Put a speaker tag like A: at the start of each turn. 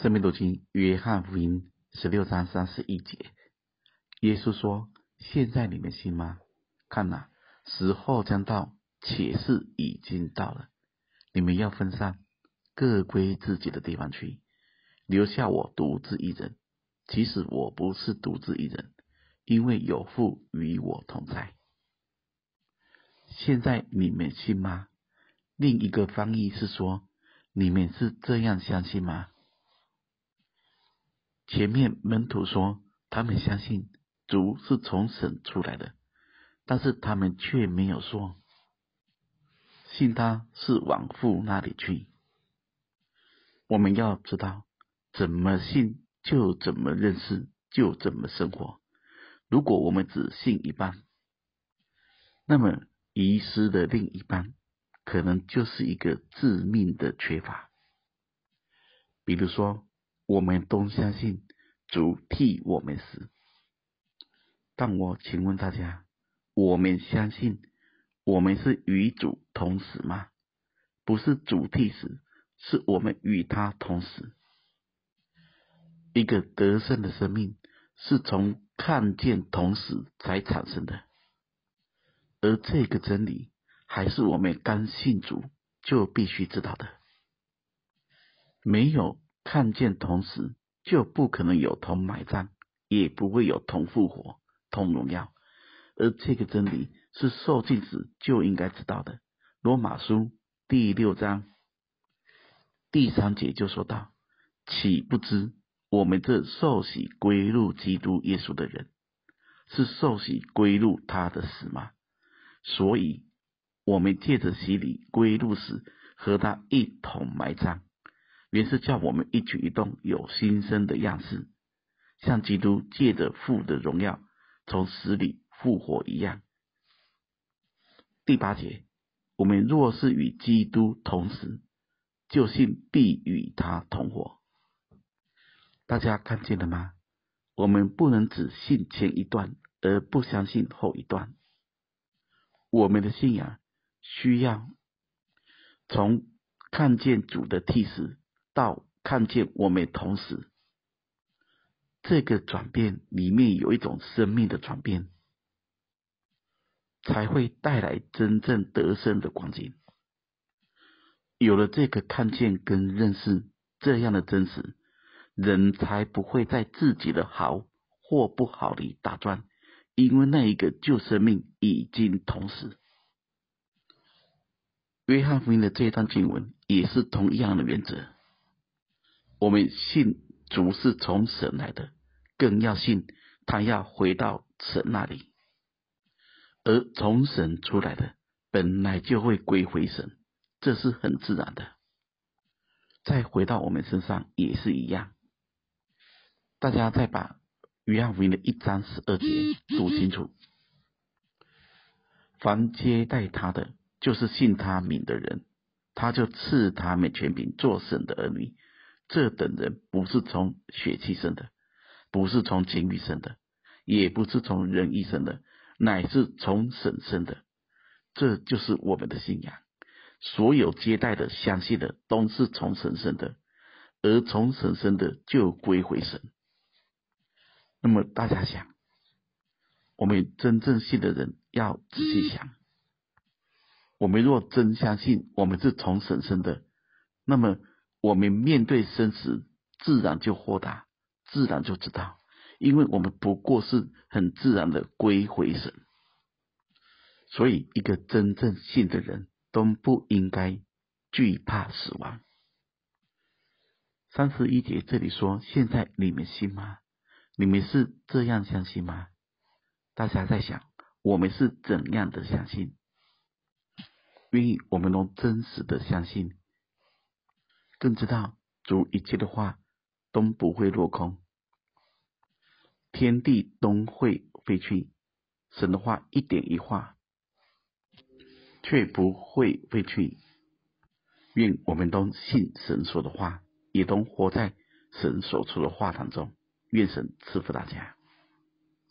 A: 圣经读经约翰福音十六章三十一节，耶稣说：“现在你们信吗？看哪，时候将到，且是已经到了。你们要分散，各归自己的地方去，留下我独自一人。其实我不是独自一人，因为有父与我同在。现在你们信吗？另一个翻译是说：你们是这样相信吗？”前面门徒说他们相信主是从神出来的，但是他们却没有说信他是往父那里去。我们要知道，怎么信就怎么认识，就怎么生活。如果我们只信一半，那么遗失的另一半，可能就是一个致命的缺乏。比如说。我们都相信主替我们死，但我请问大家，我们相信我们是与主同死吗？不是主替死，是我们与他同死。一个得胜的生命是从看见同死才产生的，而这个真理还是我们刚信主就必须知道的，没有。看见同死，就不可能有同埋葬，也不会有同复活、同荣耀。而这个真理是受浸时就应该知道的。罗马书第六章第三节就说到：岂不知我们这受洗归入基督耶稣的人，是受洗归入他的死吗？所以，我们借着洗礼归入死，和他一同埋葬。原是叫我们一举一动有新生的样式，像基督借着父的荣耀从死里复活一样。第八节，我们若是与基督同死，就信必与他同活。大家看见了吗？我们不能只信前一段而不相信后一段。我们的信仰需要从看见主的替死。到看见我们同时，这个转变里面有一种生命的转变，才会带来真正得胜的光景。有了这个看见跟认识这样的真实，人才不会在自己的好或不好里打转，因为那一个旧生命已经同时。约翰福音的这一段经文也是同样的原则。我们信主是从神来的，更要信他要回到神那里，而从神出来的本来就会归回神，这是很自然的。再回到我们身上也是一样。大家再把约翰福音的一章十二节读清楚：凡接待他的，就是信他名的人，他就赐他们权柄做神的儿女。这等人不是从血气生的，不是从情欲生的，也不是从人意生的，乃是从神生的。这就是我们的信仰。所有接待的、相信的，都是从神生的，而从神生的就归回神。那么大家想，我们真正信的人要仔细想：我们若真相信我们是从神生的，那么。我们面对生死，自然就豁达，自然就知道，因为我们不过是很自然的归回神。所以，一个真正信的人都不应该惧怕死亡。三十一节这里说：“现在你们信吗？你们是这样相信吗？”大家在想，我们是怎样的相信？愿意我们能真实的相信。更知道主一切的话都不会落空，天地都会废去，神的话一点一画却不会废去。愿我们都信神说的话，也都活在神所说的话当中。愿神赐福大家。